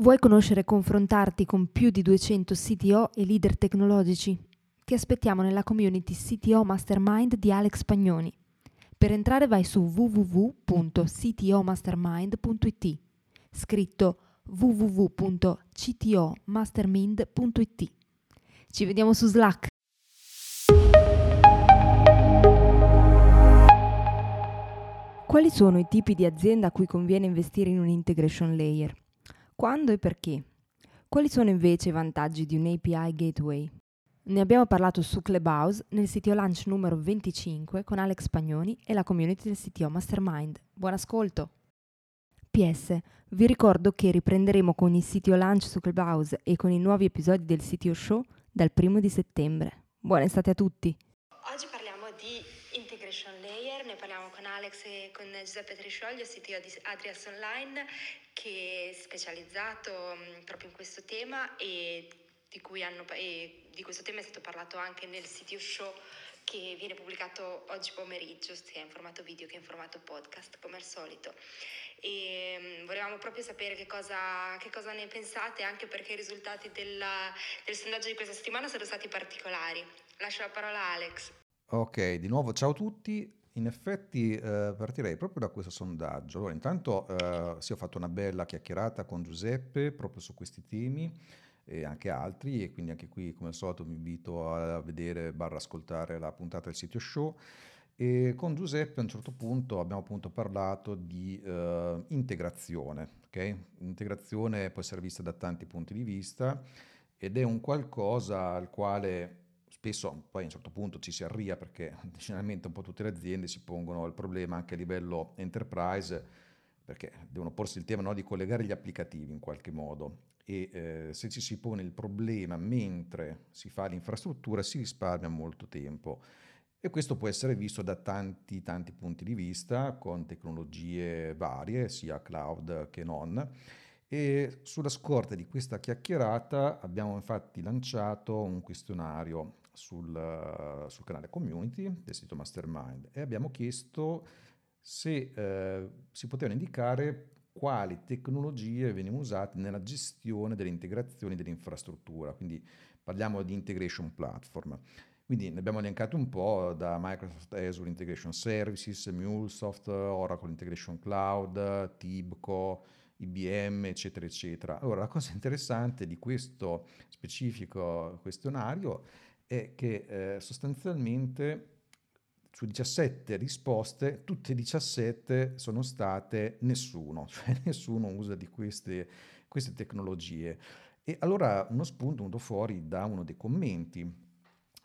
Vuoi conoscere e confrontarti con più di 200 CTO e leader tecnologici? Ti aspettiamo nella community CTO Mastermind di Alex Pagnoni. Per entrare vai su www.ctomastermind.it, scritto www.ctomastermind.it. Ci vediamo su Slack. Quali sono i tipi di azienda a cui conviene investire in un integration layer? Quando e perché? Quali sono invece i vantaggi di un API gateway? Ne abbiamo parlato su Clubhouse nel sito Lunch numero 25 con Alex Pagnoni e la community del CTO Mastermind. Buon ascolto! PS, vi ricordo che riprenderemo con il CTO Lunch su Clubhouse e con i nuovi episodi del CTO Show dal primo di settembre. Buona estate a tutti! Oggi parliamo di integration layer, ne parliamo con Alex con Giuseppe Triscioglio, CTO di Adrias Online che è specializzato mh, proprio in questo tema e di, hanno, e di questo tema è stato parlato anche nel sito show che viene pubblicato oggi pomeriggio, sia in formato video che in formato podcast, come al solito. E um, volevamo proprio sapere che cosa, che cosa, ne pensate, anche perché i risultati della, del sondaggio di questa settimana sono stati particolari. Lascio la parola a Alex. Ok, di nuovo ciao a tutti. In effetti eh, partirei proprio da questo sondaggio. Allora, intanto eh, sì, ho fatto una bella chiacchierata con Giuseppe proprio su questi temi e anche altri e quindi anche qui come al solito vi invito a vedere barra ascoltare la puntata del sito show e con Giuseppe a un certo punto abbiamo appunto parlato di uh, integrazione, ok? Integrazione può essere vista da tanti punti di vista ed è un qualcosa al quale spesso poi a un certo punto ci si arria perché generalmente un po' tutte le aziende si pongono il problema anche a livello enterprise perché devono porsi il tema no, di collegare gli applicativi in qualche modo. E eh, se ci si pone il problema mentre si fa l'infrastruttura si risparmia molto tempo. E questo può essere visto da tanti tanti punti di vista con tecnologie varie sia cloud che non. E sulla scorta di questa chiacchierata abbiamo infatti lanciato un questionario sul, sul canale community del sito Mastermind e abbiamo chiesto se eh, si potevano indicare quali tecnologie venivano usate nella gestione delle integrazioni dell'infrastruttura, quindi parliamo di integration platform. Quindi ne abbiamo elencato un po' da Microsoft Azure Integration Services, MuleSoft, Oracle Integration Cloud, Tibco, IBM, eccetera, eccetera. Allora, la cosa interessante di questo specifico questionario è che eh, sostanzialmente su 17 risposte, tutte e 17 sono state nessuno, cioè nessuno usa di queste, queste tecnologie. E allora uno spunto è venuto fuori da uno dei commenti,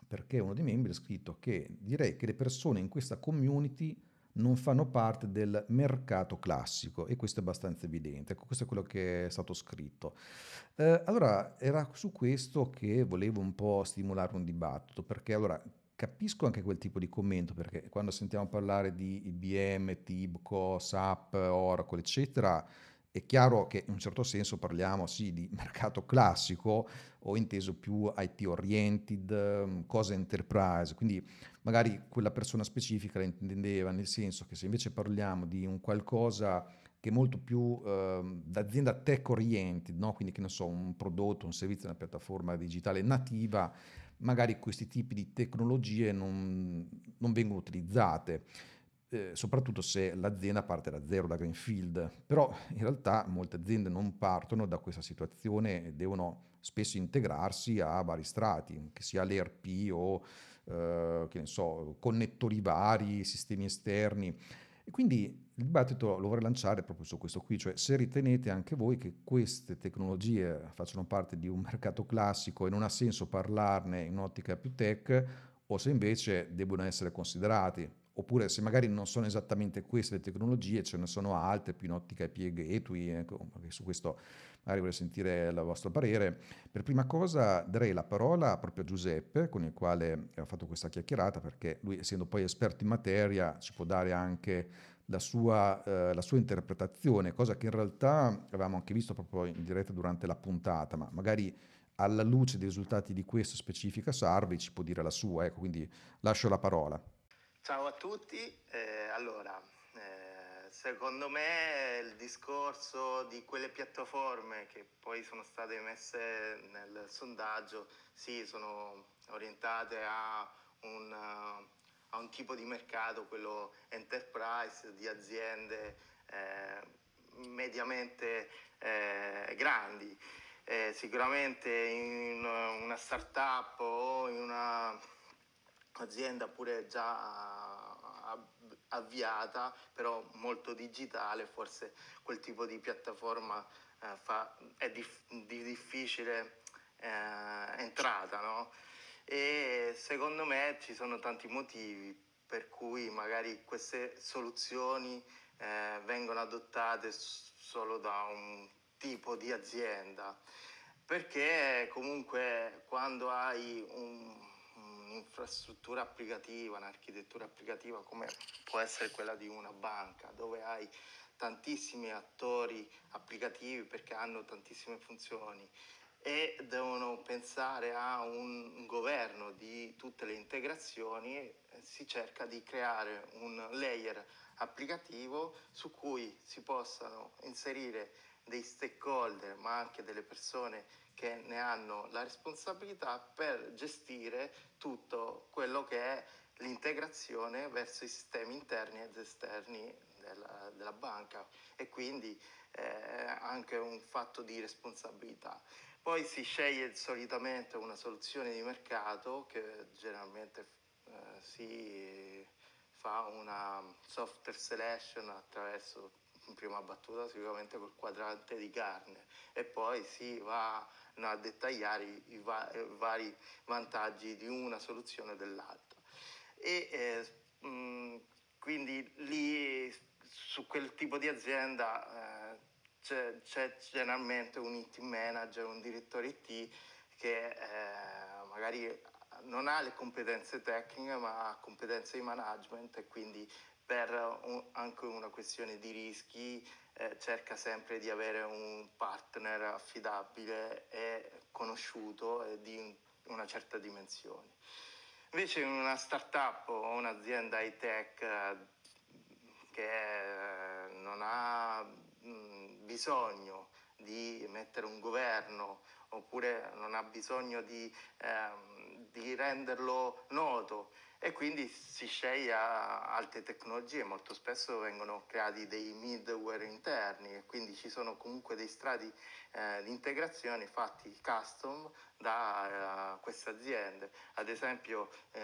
perché uno dei membri ha scritto che direi che le persone in questa community non fanno parte del mercato classico e questo è abbastanza evidente. Ecco, questo è quello che è stato scritto. Eh, allora, era su questo che volevo un po' stimolare un dibattito, perché allora capisco anche quel tipo di commento, perché quando sentiamo parlare di IBM, Tibco, SAP, Oracle, eccetera, è chiaro che in un certo senso parliamo sì di mercato classico o inteso più IT oriented, cose enterprise, quindi magari quella persona specifica la intendeva nel senso che se invece parliamo di un qualcosa che è molto più eh, d'azienda tech oriented, no? quindi che ne so, un prodotto, un servizio, una piattaforma digitale nativa, magari questi tipi di tecnologie non, non vengono utilizzate. Eh, soprattutto se l'azienda parte da zero, da greenfield, però in realtà molte aziende non partono da questa situazione e devono spesso integrarsi a vari strati, che sia l'ERP o eh, che ne so, connettori vari, sistemi esterni. E quindi il dibattito lo vorrei lanciare proprio su questo qui, cioè se ritenete anche voi che queste tecnologie facciano parte di un mercato classico e non ha senso parlarne in un'ottica più tech, o se invece debbono essere considerati, oppure se magari non sono esattamente queste le tecnologie, ce ne sono altre più in ottica pieghe etui, ecco, su questo magari vorrei sentire il vostro parere. Per prima cosa darei la parola proprio a Giuseppe, con il quale ho fatto questa chiacchierata, perché lui essendo poi esperto in materia ci può dare anche la sua, eh, la sua interpretazione, cosa che in realtà avevamo anche visto proprio in diretta durante la puntata, ma magari alla luce dei risultati di questa specifica survey ci può dire la sua, ecco, quindi lascio la parola. Ciao a tutti, eh, allora secondo me il discorso di quelle piattaforme che poi sono state messe nel sondaggio, sì, sono orientate a un, a un tipo di mercato, quello enterprise, di aziende eh, mediamente eh, grandi. Eh, sicuramente in una startup o in un'azienda pure già avviata, però molto digitale, forse quel tipo di piattaforma eh, fa, è di, di difficile eh, entrata, no? E secondo me ci sono tanti motivi per cui magari queste soluzioni eh, vengono adottate solo da un tipo di azienda, perché comunque quando hai un, un'infrastruttura applicativa, un'architettura applicativa come può essere quella di una banca, dove hai tantissimi attori applicativi perché hanno tantissime funzioni e devono pensare a un governo di tutte le integrazioni, si cerca di creare un layer applicativo su cui si possano inserire dei stakeholder ma anche delle persone che ne hanno la responsabilità per gestire tutto quello che è l'integrazione verso i sistemi interni ed esterni della, della banca e quindi eh, anche un fatto di responsabilità. Poi si sceglie solitamente una soluzione di mercato che generalmente eh, si fa una software selection attraverso in prima battuta sicuramente col quadrante di carne e poi si va a dettagliare i, va- i vari vantaggi di una soluzione o dell'altra. E eh, mh, quindi lì su quel tipo di azienda eh, c'è, c'è, generalmente un IT manager, un direttore IT che eh, magari non ha le competenze tecniche ma ha competenze di management e quindi per un, anche una questione di rischi eh, cerca sempre di avere un partner affidabile e conosciuto e di una certa dimensione. Invece in una startup o un'azienda high tech eh, che non ha mh, bisogno di mettere un governo oppure non ha bisogno di, ehm, di renderlo noto e quindi si sceglie alte tecnologie, molto spesso vengono creati dei middleware interni e quindi ci sono comunque dei strati eh, di integrazione fatti custom da uh, queste aziende. Ad esempio eh,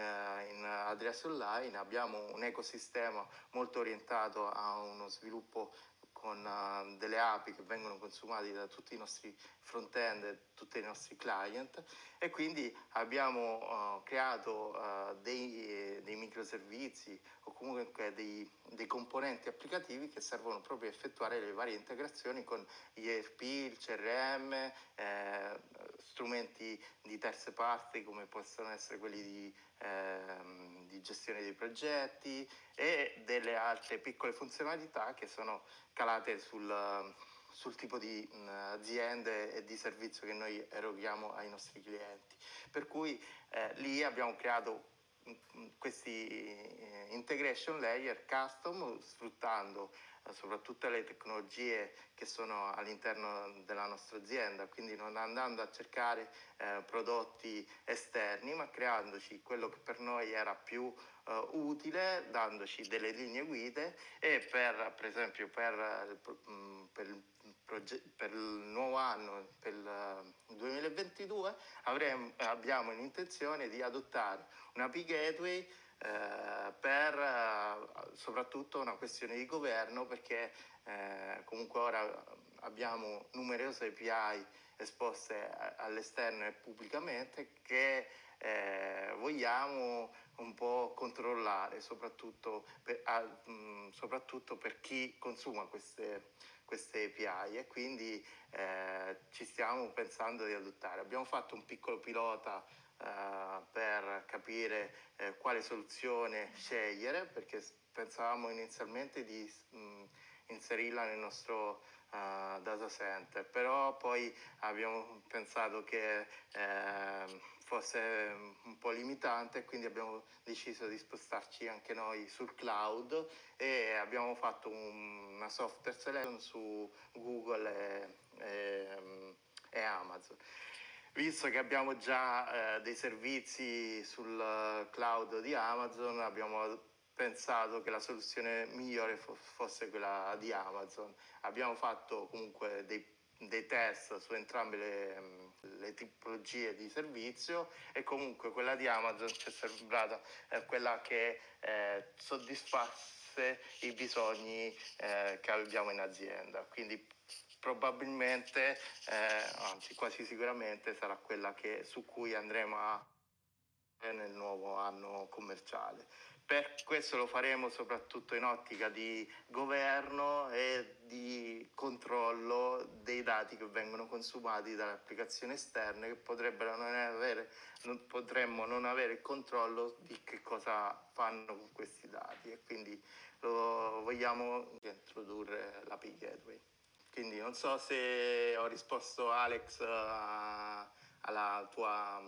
in Adrias Online abbiamo un ecosistema molto orientato a uno sviluppo con uh, delle API che vengono consumate da tutti i nostri front-end tutti i nostri client e quindi abbiamo uh, creato uh, dei, dei, microservizi o comunque dei, dei, componenti applicativi che servono proprio a effettuare le varie integrazioni con gli ERP, il CRM, eh, strumenti di terze parti come possono essere quelli di, eh, di gestione dei progetti e delle altre piccole funzionalità che sono calate sul, sul tipo di mh, aziende e di servizio che noi eroghiamo ai nostri clienti. Per cui eh, lì abbiamo creato questi eh, integration layer custom sfruttando eh, soprattutto le tecnologie che sono all'interno della nostra azienda, quindi non andando a cercare eh, prodotti esterni, ma creandoci quello che per noi era più uh, utile dandoci delle linee guide e per, per esempio per, per, per il nuovo anno, per il 2022, avremo, abbiamo l'intenzione di adottare una API Gateway eh, per eh, soprattutto una questione di governo perché eh, comunque ora abbiamo numerose API esposte all'esterno e pubblicamente che eh, vogliamo un po' controllare, soprattutto per, a, mh, soprattutto per chi consuma queste, queste API e quindi eh, ci stiamo pensando di adottare. Abbiamo fatto un piccolo pilota eh, per capire eh, quale soluzione scegliere perché pensavamo inizialmente di mh, inserirla nel nostro uh, data center, però poi abbiamo pensato che eh, fosse un po' limitante quindi abbiamo deciso di spostarci anche noi sul cloud e abbiamo fatto un, una software selection su Google e, e, e Amazon. Visto che abbiamo già eh, dei servizi sul cloud di Amazon, abbiamo pensato che la soluzione migliore fo- fosse quella di Amazon. Abbiamo fatto comunque dei, dei test su entrambe le, le, tipologie di servizio e comunque quella di Amazon ci è sembrata eh, quella che eh, soddisfasse i bisogni eh, che abbiamo in azienda. Quindi probabilmente, eh, anzi quasi sicuramente, sarà quella che, su cui andremo a nel nuovo anno commerciale. Per questo lo faremo soprattutto in ottica di governo e di controllo dei dati che vengono consumati dalle applicazioni esterne che potrebbero non avere, non, potremmo non avere il controllo di che cosa fanno con questi dati e quindi lo vogliamo introdurre l'API Gateway. Quindi non so se ho risposto Alex a, alla, tua,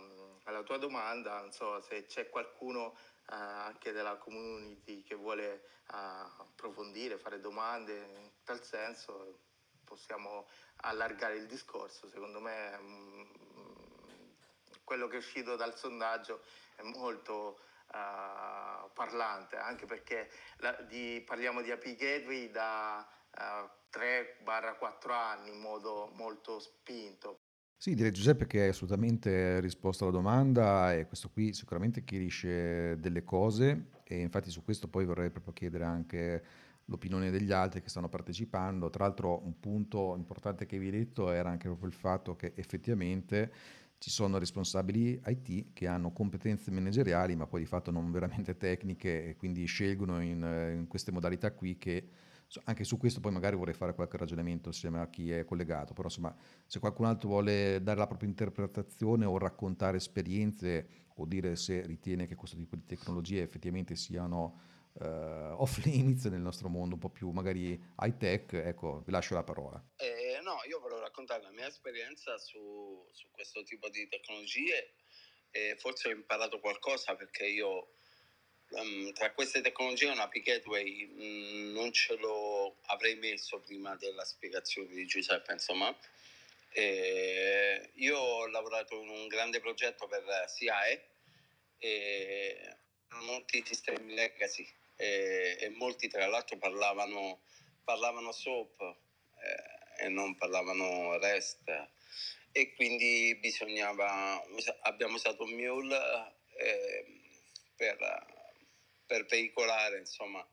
alla, tua, domanda, non so se c'è qualcuno anche della community che vuole uh, approfondire, fare domande in tal senso, possiamo allargare il discorso. Secondo me um, quello che è uscito dal sondaggio è molto uh, parlante, anche perché la, di, parliamo di API Gateway da 3-4 anni in modo molto spinto. Sì, direi Giuseppe che hai assolutamente risposto alla domanda e questo qui sicuramente chiarisce delle cose e infatti su questo poi vorrei proprio chiedere anche l'opinione degli altri che stanno partecipando. Tra l'altro un punto importante che vi hai detto era anche proprio il fatto che effettivamente ci sono responsabili IT che hanno competenze manageriali ma poi di fatto non veramente tecniche e quindi scelgono in, in queste modalità qui che anche su questo poi magari vorrei fare qualche ragionamento insieme a chi è collegato, però insomma se qualcun altro vuole dare la propria interpretazione o raccontare esperienze o dire se ritiene che questo tipo di tecnologie effettivamente siano uh, off limits nel nostro mondo, un po' più magari high tech, ecco, vi lascio la parola. Eh, no, io volevo raccontare la mia esperienza su, su questo tipo di tecnologie e forse ho imparato qualcosa perché io um, tra queste tecnologie una Gateway um, non ce lo avrei messo prima della spiegazione di Giuseppe, insomma. E io ho lavorato in un grande progetto per SIAE e molti sistemi legacy e, e molti tra l'altro parlavano, parlavano SOAP eh, e non parlavano REST e quindi bisognava, abbiamo usato Mule eh, per per veicolare insomma,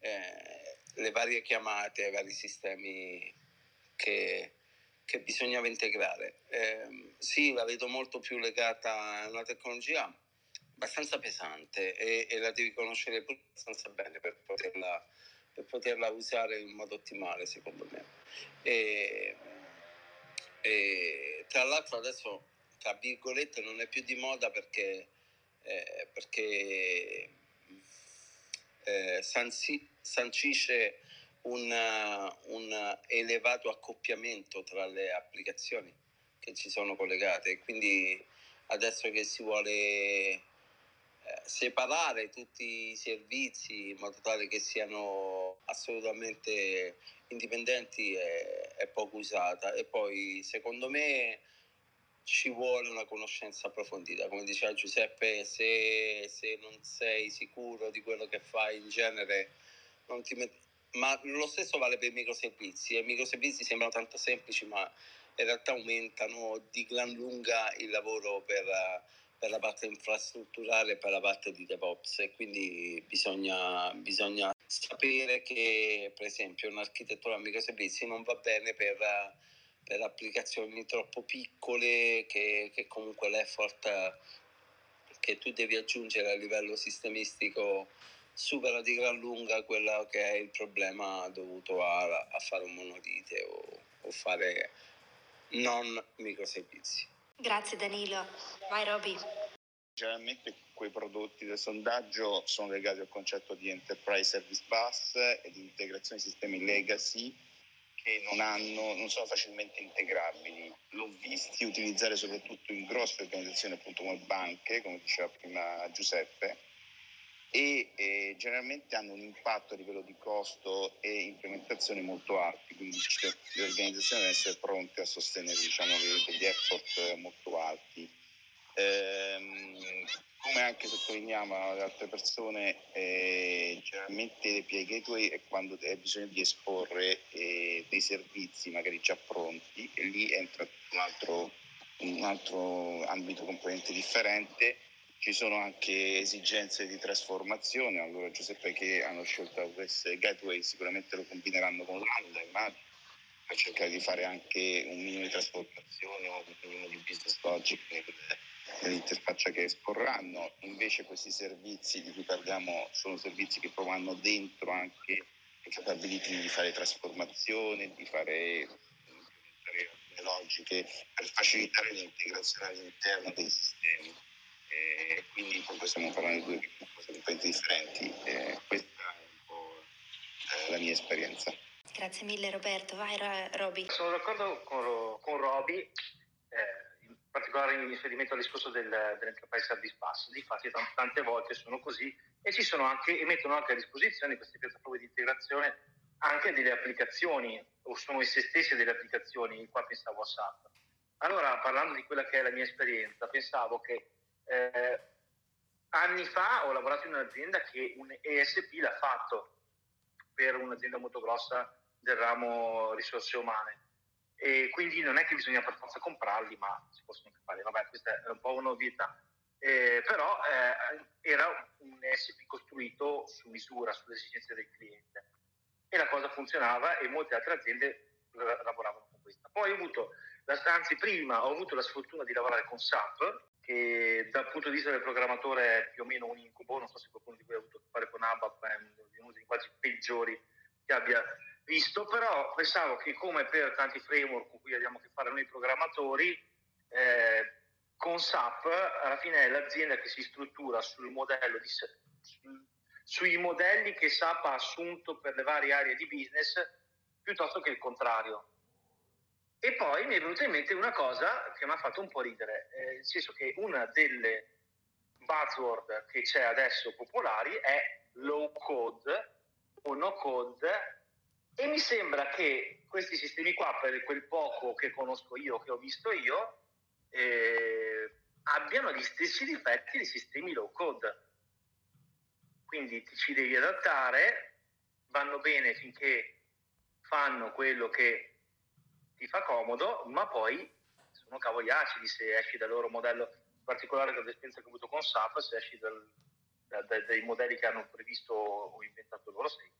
eh, le varie chiamate, i vari sistemi che, che bisognava integrare. Eh, sì, la vedo molto più legata a una tecnologia abbastanza pesante e, e la devi conoscere abbastanza bene per poterla, per poterla, usare in modo ottimale, secondo me. E, e tra l'altro adesso, tra virgolette, non è più di moda perché, eh, perché eh, sanci- sancisce un, un, elevato accoppiamento tra le applicazioni che ci sono collegate. Quindi adesso che si vuole eh, separare tutti i servizi in modo tale che siano assolutamente indipendenti è, è poco usata. E poi secondo me ci vuole una conoscenza approfondita. Come diceva Giuseppe, se, se non sei sicuro di quello che fai in genere, non ti metti... Ma lo stesso vale per i microservizi. I microservizi sembrano tanto semplici, ma in realtà aumentano di gran lunga il lavoro per, per la parte infrastrutturale e per la parte di DevOps. E quindi bisogna, bisogna sapere che, per esempio, un'architettura a microservizi non va bene per per applicazioni troppo piccole che, che comunque l'effort che tu devi aggiungere a livello sistemistico supera di gran lunga quello che è il problema dovuto a, a fare un monolite o, o fare non microservizi. Grazie Danilo. Vai Roby. Generalmente quei prodotti del sondaggio sono legati al concetto di Enterprise Service Bus e di integrazione di sistemi legacy che non, hanno, non sono facilmente integrabili. L'ho visti utilizzare soprattutto in grosse organizzazioni appunto come banche, come diceva prima Giuseppe, e eh, generalmente hanno un impatto a livello di costo e implementazione molto alti, quindi le organizzazioni devono essere pronte a sostenere diciamo, degli effort molto alti. Ehm, anche sottolineavano le altre persone, eh, generalmente l'API Gateway è quando hai bisogno di esporre eh, dei servizi magari già pronti e lì entra un altro, un altro ambito completamente differente. Ci sono anche esigenze di trasformazione, allora Giuseppe che hanno scelto questo gateway sicuramente lo combineranno con l'ANDA, immagino, per cercare di fare anche un minimo di trasformazione o un minimo di business logic nel, nell'interfaccia che esporranno, invece questi servizi di cui parliamo sono servizi che poi hanno dentro anche le capability di fare trasformazione, di fare le logiche per facilitare l'integrazione all'interno dei sistemi. E quindi proprio stiamo parlando di due cose completamente differenti. E questa è un po' eh, la mia esperienza. Grazie mille Roberto, vai Roby. Sono d'accordo con, con Roby. Particolare in riferimento al discorso del, dell'enterprise service bus. Difatti t- tante volte sono così e ci sono anche, e mettono anche a disposizione queste piattaforme di integrazione anche delle applicazioni o sono esse stesse delle applicazioni, qua pensavo a SAP. Allora, parlando di quella che è la mia esperienza, pensavo che eh, anni fa ho lavorato in un'azienda che un ESP l'ha fatto per un'azienda molto grossa del ramo risorse umane e quindi non è che bisogna per forza comprarli, ma si possono fare. Vabbè, questa è un po' un'ovvietà. Eh, però eh, era un SP costruito su misura, sulle esigenze del cliente e la cosa funzionava e molte altre aziende lavoravano con questa. Poi ho avuto, anzi prima ho avuto la sfortuna di lavorare con SAP, che dal punto di vista del programmatore è più o meno un incubo, non so se qualcuno di voi ha avuto a fare con ABAP, è uno dei quasi peggiori che abbia visto, però pensavo che come per tanti framework con cui abbiamo a che fare noi programmatori, eh, con SAP alla fine è l'azienda che si struttura sul modello di, su, sui modelli che SAP ha assunto per le varie aree di business piuttosto che il contrario. E poi mi è venuta in mente una cosa che mi ha fatto un po' ridere, eh, nel senso che una delle buzzword che c'è adesso popolari è low code o no code e mi sembra che questi sistemi qua, per quel poco che conosco io, che ho visto io, eh, abbiano gli stessi difetti dei sistemi low code. Quindi ti ci devi adattare, vanno bene finché fanno quello che ti fa comodo, ma poi sono cavoli acidi se esci dal loro modello, particolare dall'esperienza che ho avuto con SAP, se esci dal, da, da, dai modelli che hanno previsto o inventato loro, sei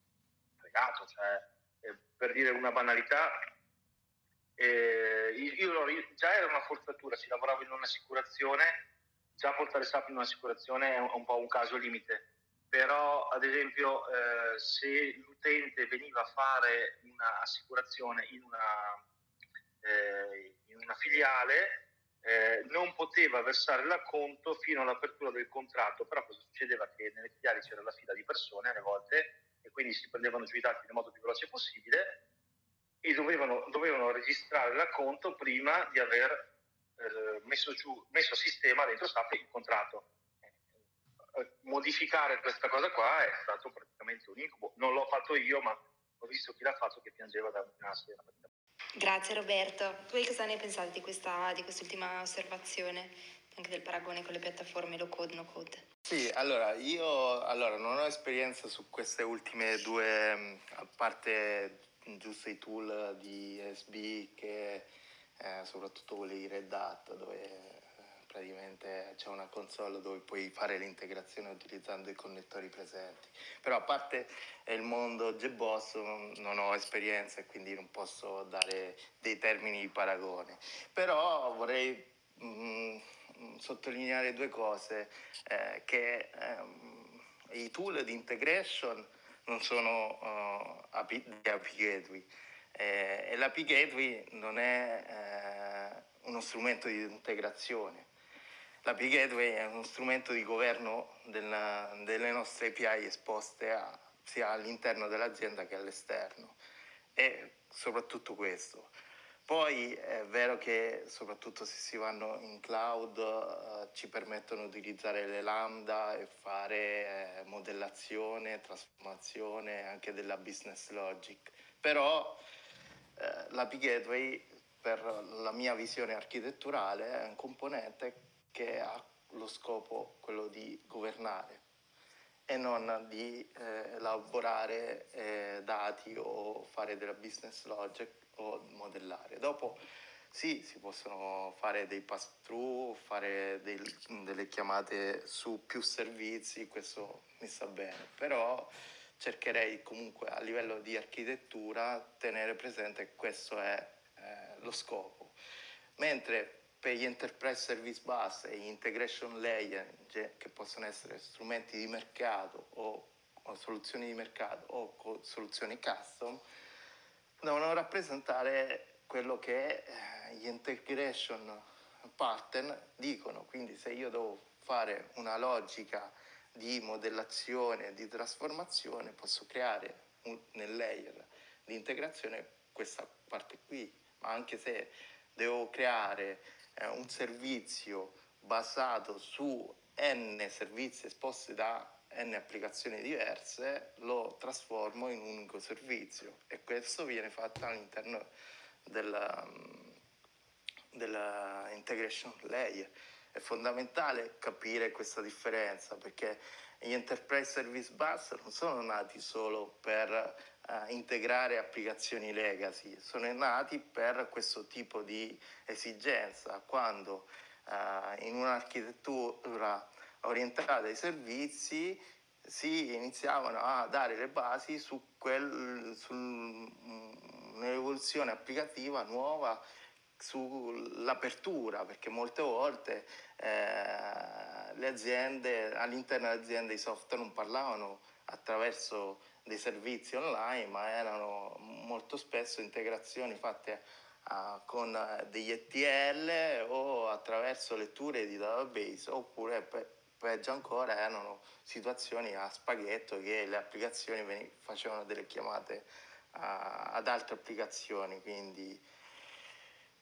fregato, cioè eh, per dire una banalità, eh, io, io, già era una forzatura, si lavorava in un'assicurazione, già portare SAP in un'assicurazione è un, un po' un caso limite, però ad esempio eh, se l'utente veniva a fare un'assicurazione in una, eh, in una filiale, eh, non poteva versare l'acconto fino all'apertura del contratto, però cosa succedeva? Che nelle filiali c'era la fila di persone alle volte e quindi si prendevano giù i dati nel modo più veloce possibile e dovevano, dovevano registrare l'acconto prima di aver eh, messo, giù, messo a sistema dentro SAP il contratto. Eh, modificare questa cosa qua è stato praticamente un incubo. Non l'ho fatto io, ma ho visto chi l'ha fatto che piangeva da una sera. Grazie Roberto. Voi cosa ne pensate di, questa, di quest'ultima osservazione? anche del paragone con le piattaforme low code, no code. Sì, allora io allora, non ho esperienza su queste ultime due, a parte giusto i tool di SB che eh, soprattutto quelli di Red Hat dove eh, praticamente c'è una console dove puoi fare l'integrazione utilizzando i connettori presenti. Però a parte il mondo JBoss non ho esperienza e quindi non posso dare dei termini di paragone. Però vorrei mh, mm, sottolineare due cose, eh, che ehm, i tool di integration non sono uh, API, API Gateway eh, e l'API Gateway non è eh, uno strumento di integrazione. L'API Gateway è uno strumento di governo della, delle nostre API esposte a, sia all'interno dell'azienda che all'esterno. è soprattutto questo. Poi è vero che soprattutto se si vanno in cloud eh, ci permettono di utilizzare le lambda e fare eh, modellazione, trasformazione anche della business logic, però eh, l'API Gateway per la mia visione architetturale è un componente che ha lo scopo quello di governare e non di eh, elaborare eh, dati o fare della business logic o modellare. Dopo sì, si possono fare dei pass-through, fare dei, delle chiamate su più servizi, questo mi sta bene, però cercherei comunque a livello di architettura tenere presente che questo è eh, lo scopo. Mentre per gli enterprise service bus e gli integration layer, che possono essere strumenti di mercato o, o soluzioni di mercato o soluzioni custom, devono rappresentare quello che eh, gli integration pattern dicono. Quindi se io devo fare una logica di modellazione, di trasformazione, posso creare un, nel layer di integrazione questa parte qui, ma anche se devo creare eh, un servizio basato su n servizi esposti da n applicazioni diverse, lo trasformo in un unico servizio e questo viene fatto all'interno della, mm, della integration layer. È fondamentale capire questa differenza perché gli enterprise service bus non sono nati solo per uh, integrare applicazioni legacy, sono nati per questo tipo di esigenza quando uh, in un'architettura orientata ai servizi si iniziavano a dare le basi su, quel, su un'evoluzione applicativa nuova sull'apertura, perché molte volte eh, le aziende, all'interno delle aziende i software non parlavano attraverso dei servizi online, ma erano molto spesso integrazioni fatte uh, con degli ETL o attraverso letture di database oppure pe- peggio ancora erano situazioni a spaghetto che le applicazioni facevano delle chiamate uh, ad altre applicazioni, quindi,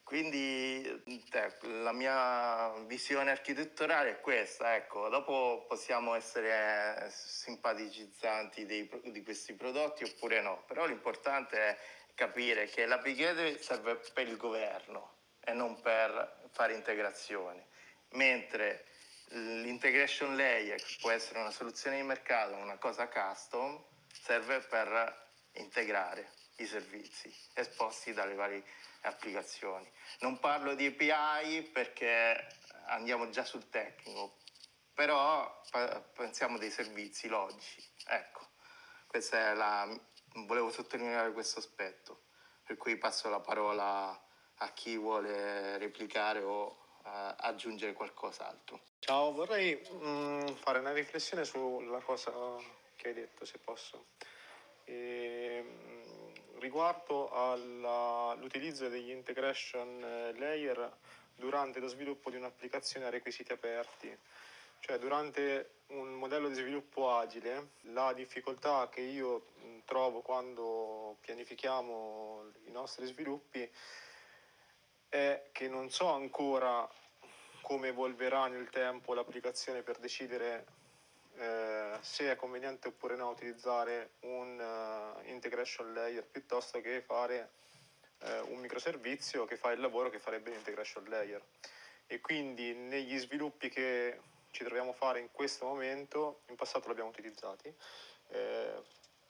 quindi te, la mia visione architetturale è questa, ecco, dopo possiamo essere simpaticizzanti dei, di questi prodotti oppure no, però l'importante è capire che l'applicator serve per il governo e non per fare integrazioni, mentre l'integration layer, che può essere una soluzione di mercato, una cosa custom, serve per integrare i servizi esposti dalle varie applicazioni. Non parlo di API perché andiamo già sul tecnico, però pensiamo dei servizi logici. Ecco, questa è la, volevo sottolineare questo aspetto, per cui passo la parola a chi vuole replicare o aggiungere qualcos'altro. Ciao, vorrei mm, fare una riflessione sulla cosa che hai detto, se posso. E, mh, riguardo all'utilizzo degli integration eh, layer durante lo sviluppo di un'applicazione a requisiti aperti. Cioè, durante un modello di sviluppo agile, la difficoltà che io mm, trovo quando pianifichiamo i nostri sviluppi è che non so ancora come evolverà nel tempo l'applicazione per decidere eh, se è conveniente oppure no utilizzare un uh, integration layer piuttosto che fare uh, un microservizio che fa il lavoro che farebbe l'integration layer. E quindi negli sviluppi che ci troviamo a fare in questo momento, in passato l'abbiamo utilizzati, eh,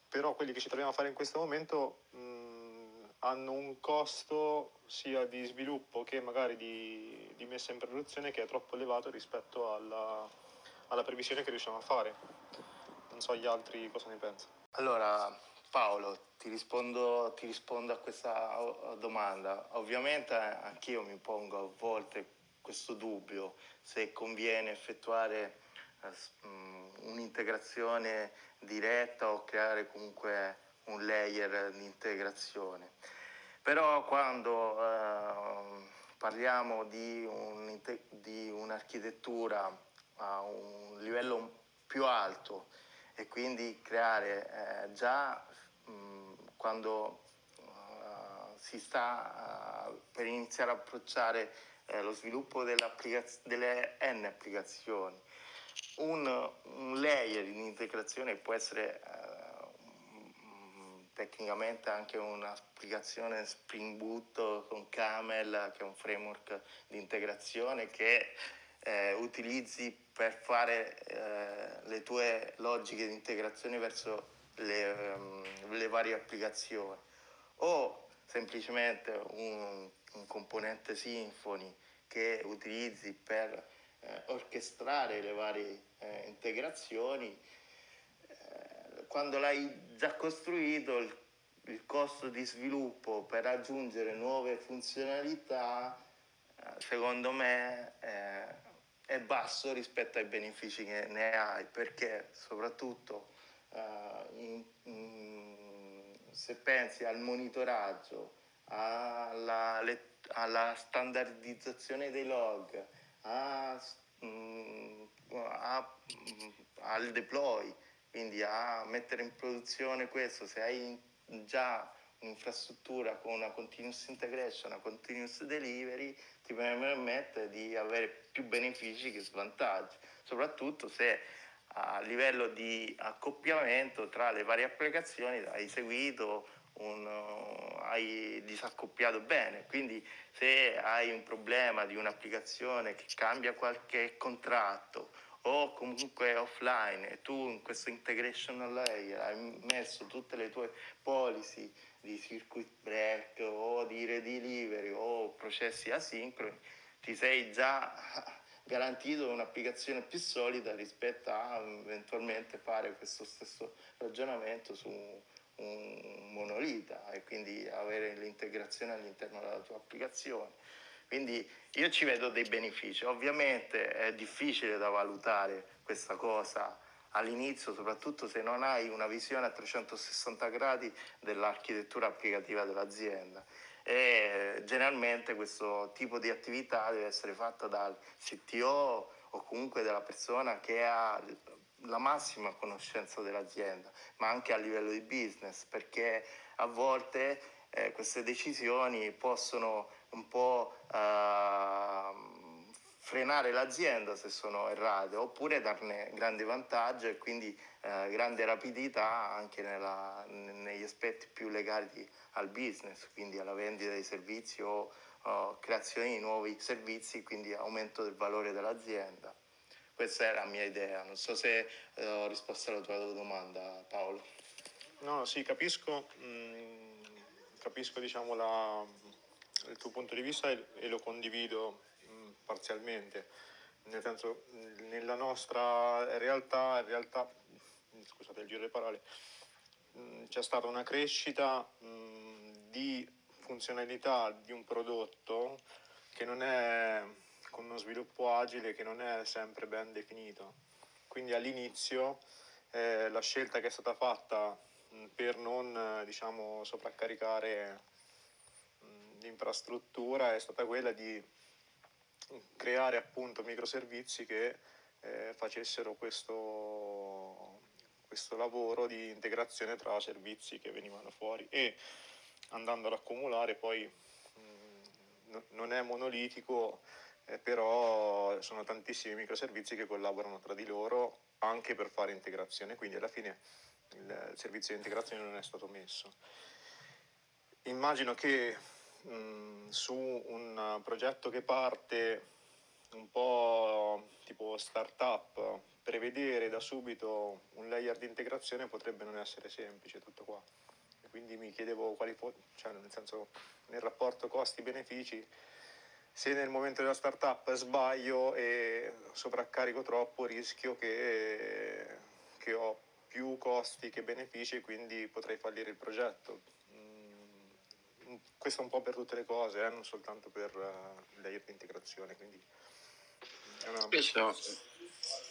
però quelli che ci troviamo a fare in questo momento mh, hanno un costo sia di sviluppo che magari di, di messa in produzione che è troppo elevato rispetto alla, alla previsione che riusciamo a fare. Non so gli altri cosa ne pensano. Allora, Paolo, ti rispondo, ti rispondo, a questa domanda. Ovviamente anch'io mi pongo a volte questo dubbio se conviene effettuare uh, un'integrazione diretta o creare comunque un layer di integrazione. Però quando eh, parliamo di, un, di, un'architettura a un livello più alto e quindi creare eh, già mh, quando si sta uh, per iniziare a approcciare uh, lo sviluppo delle N applicazioni. Un, un, layer in integrazione può essere uh, tecnicamente anche un'applicazione Spring Boot con Camel, che è un framework di integrazione che eh, utilizzi per fare eh, le tue logiche di integrazione verso le, um, le varie applicazioni. O semplicemente un, un, componente Symfony che utilizzi per eh, orchestrare le varie eh, integrazioni, eh, quando l'hai già costruito il, il, costo di sviluppo per aggiungere nuove funzionalità eh, secondo me è basso rispetto ai benefici che ne hai perché soprattutto uh, in, in, se pensi al monitoraggio, alla, alla standardizzazione dei log, a, um, a, al deploy, quindi a mettere in produzione questo, se hai già un'infrastruttura con una continuous integration, una continuous delivery, ti permette di avere più benefici che svantaggi, soprattutto se a livello di accoppiamento tra le varie applicazioni hai seguito un, hai disaccoppiato bene, quindi se hai un problema di un'applicazione che cambia qualche contratto o comunque offline e tu in questo integration layer hai messo tutte le tue policy di circuit break o di redelivery o processi asincroni, ti sei già garantito un'applicazione più solida rispetto a eventualmente fare questo stesso ragionamento su un monolita e quindi avere l'integrazione all'interno della tua applicazione. Quindi io ci vedo dei benefici. Ovviamente è difficile da valutare questa cosa all'inizio, soprattutto se non hai una visione a 360 gradi dell'architettura applicativa dell'azienda. E generalmente questo tipo di attività deve essere fatta dal CTO o comunque dalla persona che ha la massima conoscenza dell'azienda, ma anche a livello di business, perché a volte eh, queste decisioni possono un po' eh, frenare l'azienda se sono errate oppure darne grande vantaggio e quindi eh, grande rapidità anche nella, negli aspetti più legati al business, quindi alla vendita dei servizi o, o creazione di nuovi servizi, quindi aumento del valore dell'azienda. Questa è la mia idea, non so se eh, ho risposto alla tua domanda Paolo. No, sì, capisco, mm, capisco diciamo, la, il tuo punto di vista e, lo condivido parzialmente, nel senso nella nostra realtà, in realtà scusate il giro di parole, mm, c'è stata una crescita mm, di funzionalità di un prodotto che non è con uno sviluppo agile che non è sempre ben definito. Quindi all'inizio eh, la scelta che è stata fatta mm, per non diciamo, sovraccaricare l'infrastruttura è stata quella di creare appunto microservizi che eh, facessero questo, questo lavoro di integrazione tra servizi che venivano fuori. E andando ad accumulare poi mh, mm, non è monolitico eh, però sono tantissimi microservizi che collaborano tra di loro anche per fare integrazione. Quindi alla fine il, il servizio di integrazione non è stato messo. Immagino che mh, su un progetto che parte un po' tipo startup, prevedere da subito un layer di integrazione potrebbe non essere semplice tutto qua. E quindi mi chiedevo quali fossero, cioè nel senso nel rapporto costi-benefici, se nel momento della startup sbaglio e sovraccarico troppo rischio che, che ho più costi che benefici e quindi potrei fallire il progetto questo un po' per tutte le cose, eh, non soltanto per uh, layer di integrazione. Quindi una... Spesso,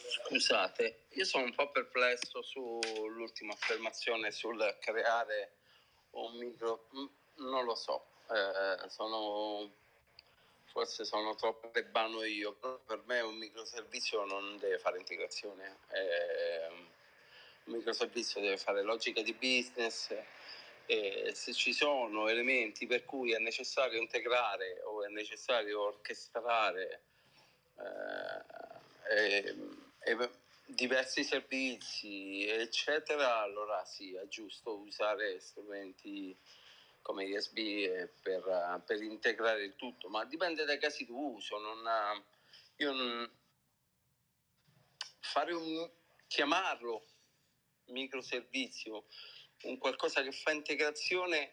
scusate, io sono un po' perplesso sull'ultima affermazione sul creare un micro... Mm, non lo so, eh, sono... forse sono troppo rebano io, per me un microservizio non deve fare integrazione. Eh, un microservizio deve fare logica di business, E se ci sono elementi per cui è necessario integrare o è necessario orchestrare eh, e, e diversi servizi, eccetera, allora sì, è giusto usare strumenti come ISB per, per integrare il tutto, ma dipende dai casi di uso. Non, io non, fare un chiamarlo microservizio, un qualcosa che fa integrazione,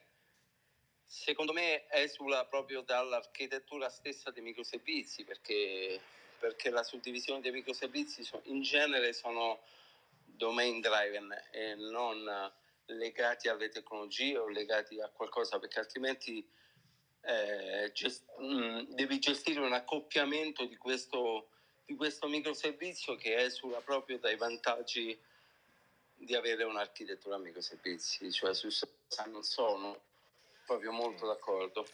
secondo me esula proprio dall'architettura stessa dei microservizi, perché, perché la suddivisione dei microservizi in genere sono domain driven e non legati alle tecnologie o legati a qualcosa, perché altrimenti eh, gest- mh, mm, devi gestire un accoppiamento di questo, di questo microservizio che esula proprio dai vantaggi di avere un'architettura microservizi, cioè su cosa non sono proprio molto d'accordo.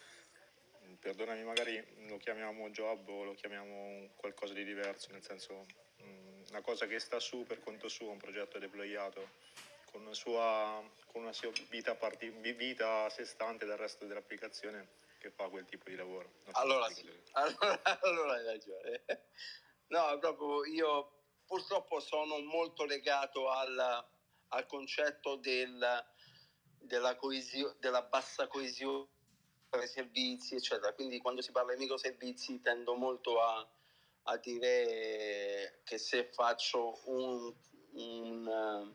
Perdonami, magari lo chiamiamo job o lo chiamiamo qualcosa di diverso, nel senso mm, una cosa che sta su per conto suo, un progetto deployato con una sua, con una sua vita, parti, vita a sé stante dal resto dell'applicazione che fa quel tipo di lavoro. Allora, sì. allora, allora hai ragione. No, proprio io purtroppo sono molto legato al, al concetto del, della, coesio, della bassa coesione tra i servizi, eccetera. Quindi quando si parla di microservizi tendo molto a, a dire che se faccio un, un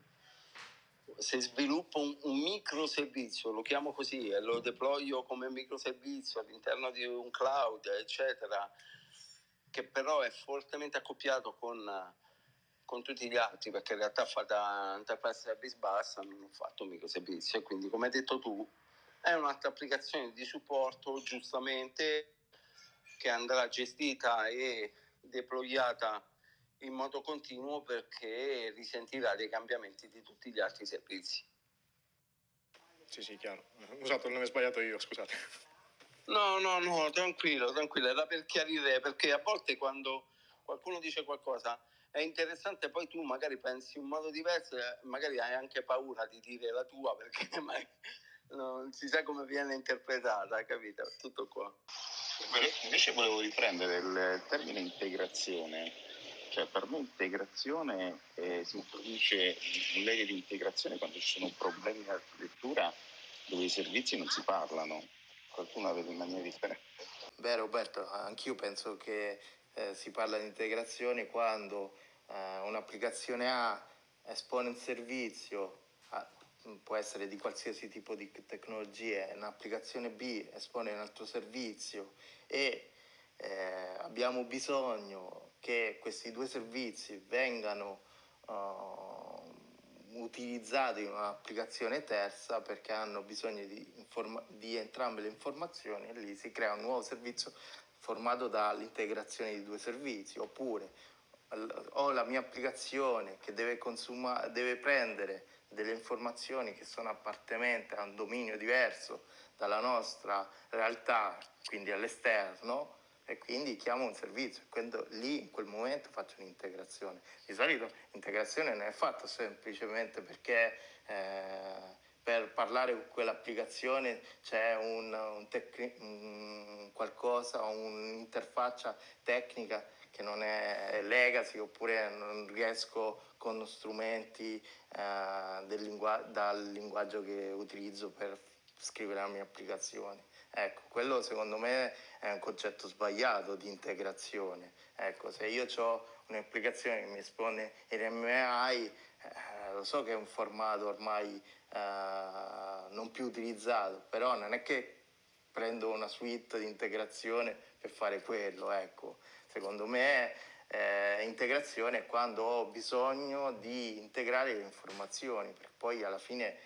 se sviluppo un, un microservizio, lo chiamo così, e lo deployo come microservizio all'interno di un cloud, eccetera, che però è fortemente accoppiato con, con tutti gli altri, perché in realtà fa da Enterprise Service Bus, hanno fatto un microservizio, e quindi come hai detto tu, è un'altra applicazione di supporto, giustamente, che andrà gestita e deployata in modo continuo perché risentirà dei cambiamenti di tutti gli altri servizi. Sì, sì, chiaro. Ho usato il nome sbagliato io, scusate. No, no, no, tranquillo, tranquillo, era per chiarire, perché a volte quando qualcuno dice qualcosa è interessante, poi tu magari pensi in un modo diverso, magari hai anche paura di dire la tua perché non si sa come viene interpretata, capito? Tutto qua. Invece volevo riprendere il termine integrazione cioè, per me integrazione eh, si introduce un layer di integrazione quando ci sono problemi di architettura dove i servizi non si parlano. Qualcuno la vede in maniera differente. Beh Roberto, anch'io penso che eh, si parla di integrazione quando eh, un'applicazione A espone un servizio, a, può essere di qualsiasi tipo di tecnologia, un'applicazione B espone un altro servizio e eh, abbiamo bisogno che questi due servizi vengano uh, utilizzati in un'applicazione terza perché hanno bisogno di, informa- di entrambe le informazioni e lì si crea un nuovo servizio formato dall'integrazione di due servizi oppure ho la mia applicazione che deve, consuma- deve prendere delle informazioni che sono appartenenti a un dominio diverso dalla nostra realtà, quindi all'esterno, e quindi chiamo un servizio quando lì in quel momento faccio un'integrazione. Di solito l'integrazione non è fatta semplicemente perché eh, per parlare con quell'applicazione c'è un, un, tec- qualcosa, un'interfaccia tecnica che non è legacy oppure non riesco con strumenti eh, lingua- dal linguaggio che utilizzo per scrivere la mia applicazione. Ecco, quello secondo me è un concetto sbagliato di integrazione. Ecco, se io ho un'applicazione che mi espone RMI, eh, lo so che è un formato ormai eh, non più utilizzato, però non è che prendo una suite di integrazione per fare quello, ecco. Secondo me eh, integrazione è quando ho bisogno di integrare le informazioni, perché poi alla fine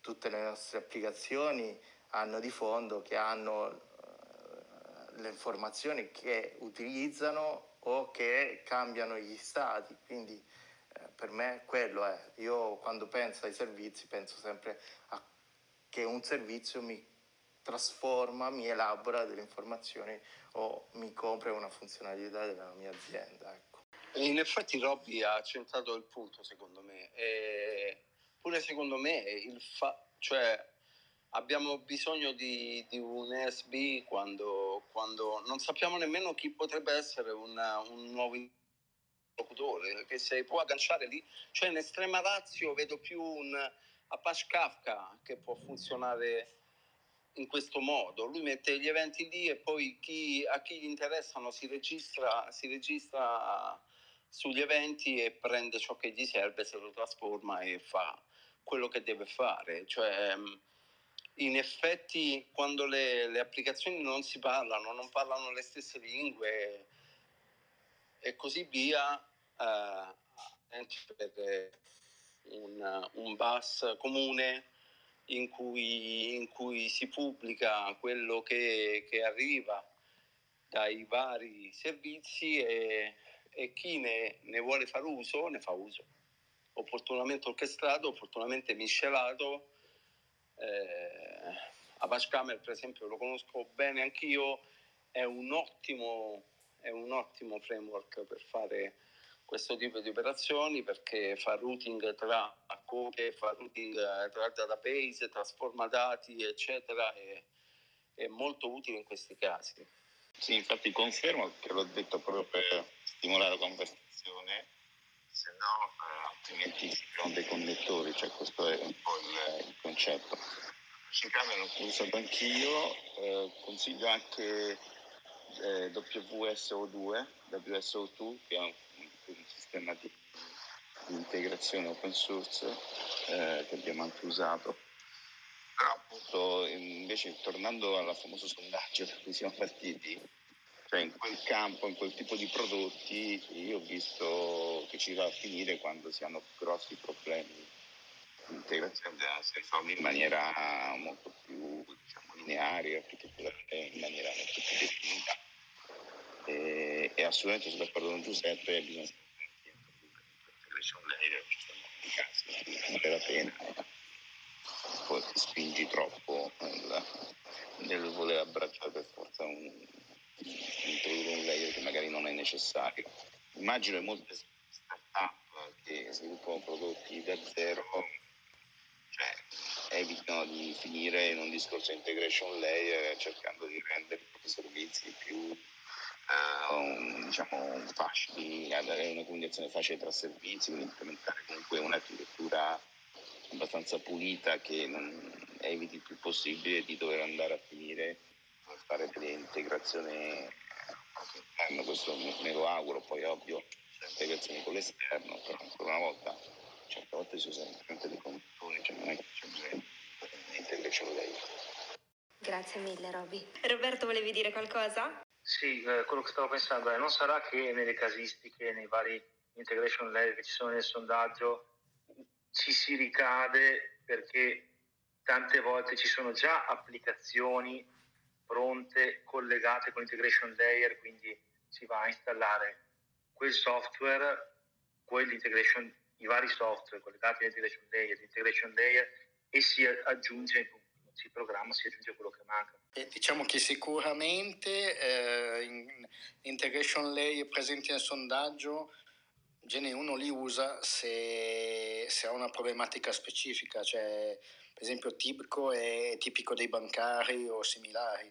tutte le nostre applicazioni hanno di fondo, che hanno eh, le informazioni che utilizzano o che cambiano gli stati. Quindi eh, per me quello è. Io quando penso ai servizi penso sempre a che un servizio mi trasforma, mi elabora delle informazioni o mi copre una funzionalità della mia azienda. Ecco. In effetti Robby ha centrato il punto secondo me. E pure secondo me il fa- cioè abbiamo bisogno di, di un ESB quando, quando, non sappiamo nemmeno chi potrebbe essere una, un nuovo interlocutore, che se può agganciare lì, cioè in estrema razio vedo più un Apache Kafka che può funzionare in questo modo. Lui mette gli eventi lì e poi chi, a chi gli interessano si registra, si registra sugli eventi e prende ciò che gli serve, se lo trasforma e fa quello che deve fare. Cioè, in effetti, quando le, le applicazioni non si parlano, non parlano le stesse lingue e così via, eh, un, un bus comune in cui, in cui si pubblica quello che, che, arriva dai vari servizi e, e chi ne, ne, vuole fare uso ne fa uso. Opportunamente orchestrato, opportunamente miscelato. Eh, Apache Camel, per esempio, lo conosco bene anch'io, è un ottimo, è un ottimo framework per fare questo tipo di operazioni perché fa routing tra copie, fa routing eh, tra database, trasforma dati, eccetera, è, è molto utile in questi casi. Sì, infatti confermo che l'ho detto proprio per stimolare la conversazione, se no eh, altrimenti si creano dei connettori, cioè questo è un po' il, il concetto. Cicame l'ho usato anch'io, eh, consiglio anche eh, WSO2, WSO2 che è un un sistema di, di integrazione open source eh, che abbiamo anche usato. Però appunto invece tornando al famoso sondaggio da cui siamo partiti, cioè in quel campo, in quel tipo di prodotti, io ho visto che ci va a finire quando si hanno grossi problemi di integrazione si risolve in maniera molto più diciamo, lineare, in maniera molto più definita e, e assolutamente sono d'accordo con Giuseppe, bisogna vale la pena, poi ti spingi troppo nel, nel voler abbracciare per forza un, introdurre un layer che magari non è necessario. Immagino che molte start-up che sviluppano prodotti da zero evitano di finire in un discorso integration layer cercando di rendere i propri servizi più uh, diciamo, facili, avere una comunicazione facile tra servizi, quindi implementare comunque un'architettura abbastanza pulita che non eviti il più possibile di dover andare a finire a fare delle integrazioni all'interno, questo me lo auguro, poi ovvio integrazioni con l'esterno, però ancora una volta certe volte si usano sempre dei conduttori, cioè non è che c'è bisogno di integration layer. Grazie mille Roby. Roberto volevi dire qualcosa? Sì, eh, quello che stavo pensando è non sarà che nelle casistiche, nei vari integration layer che ci sono nel sondaggio, ci si ricade perché tante volte ci sono già applicazioni pronte, collegate con integration layer, quindi si va a installare quel software, quell'integration, i vari software collegati all'integration layer, l'integration layer e si aggiunge si programma, si aggiunge quello che manca. E diciamo che sicuramente eh, in integration layer presenti nel sondaggio Gene 1 li usa se, se, ha una problematica specifica, cioè per esempio Tibco è tipico dei bancari o similari,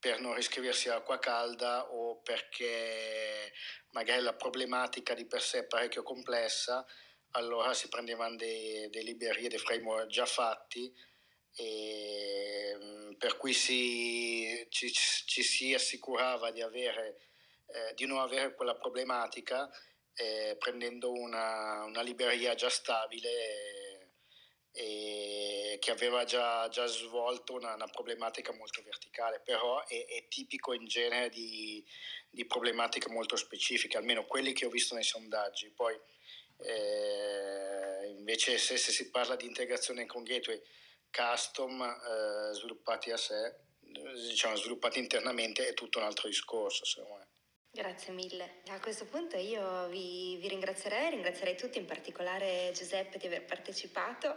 per non riscriversi acqua calda o perché magari la problematica di per sé è parecchio complessa, allora si prendevano delle librerie, dei framework già fatti e, mm, per cui si, ci, ci, si assicurava di, avere, eh, di, non avere quella problematica eh, prendendo una, una, libreria già stabile e che aveva già, già svolto una, una, problematica molto verticale, però è, è tipico in genere di, di, problematiche molto specifiche, almeno quelli che ho visto nei sondaggi. Poi eh, invece se, se si parla di integrazione con gateway, custom eh, sviluppati a sé, diciamo sviluppati internamente, è tutto un altro discorso secondo me. Grazie mille. A questo punto io vi, vi ringrazierei, ringrazierei tutti, in particolare Giuseppe di aver partecipato.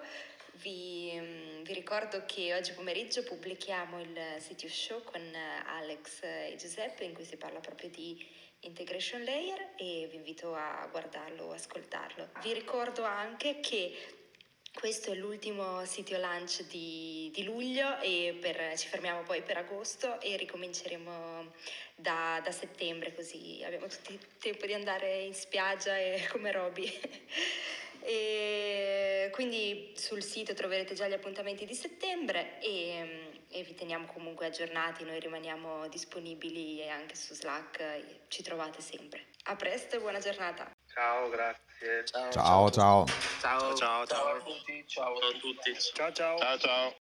Vi, mm, vi, ricordo che oggi pomeriggio pubblichiamo il CTO Show con Alex e Giuseppe in cui si parla proprio di integration layer e vi invito a guardarlo, ascoltarlo. Vi ricordo anche che Questo è l'ultimo sito launch di, di luglio e per, ci fermiamo poi per agosto e ricominceremo da, da, settembre così abbiamo tutto il tempo di andare in spiaggia e come Roby. e quindi sul sito troverete già gli appuntamenti di settembre e, e, vi teniamo comunque aggiornati, noi rimaniamo disponibili anche su Slack, ci trovate sempre. A presto e buona giornata. Ciao, grazie. Ciao, ciao. Ciao, ciao, ciao, ciao a tutti. Ciao a tutti. Ciao, ciao. Ciao, ciao.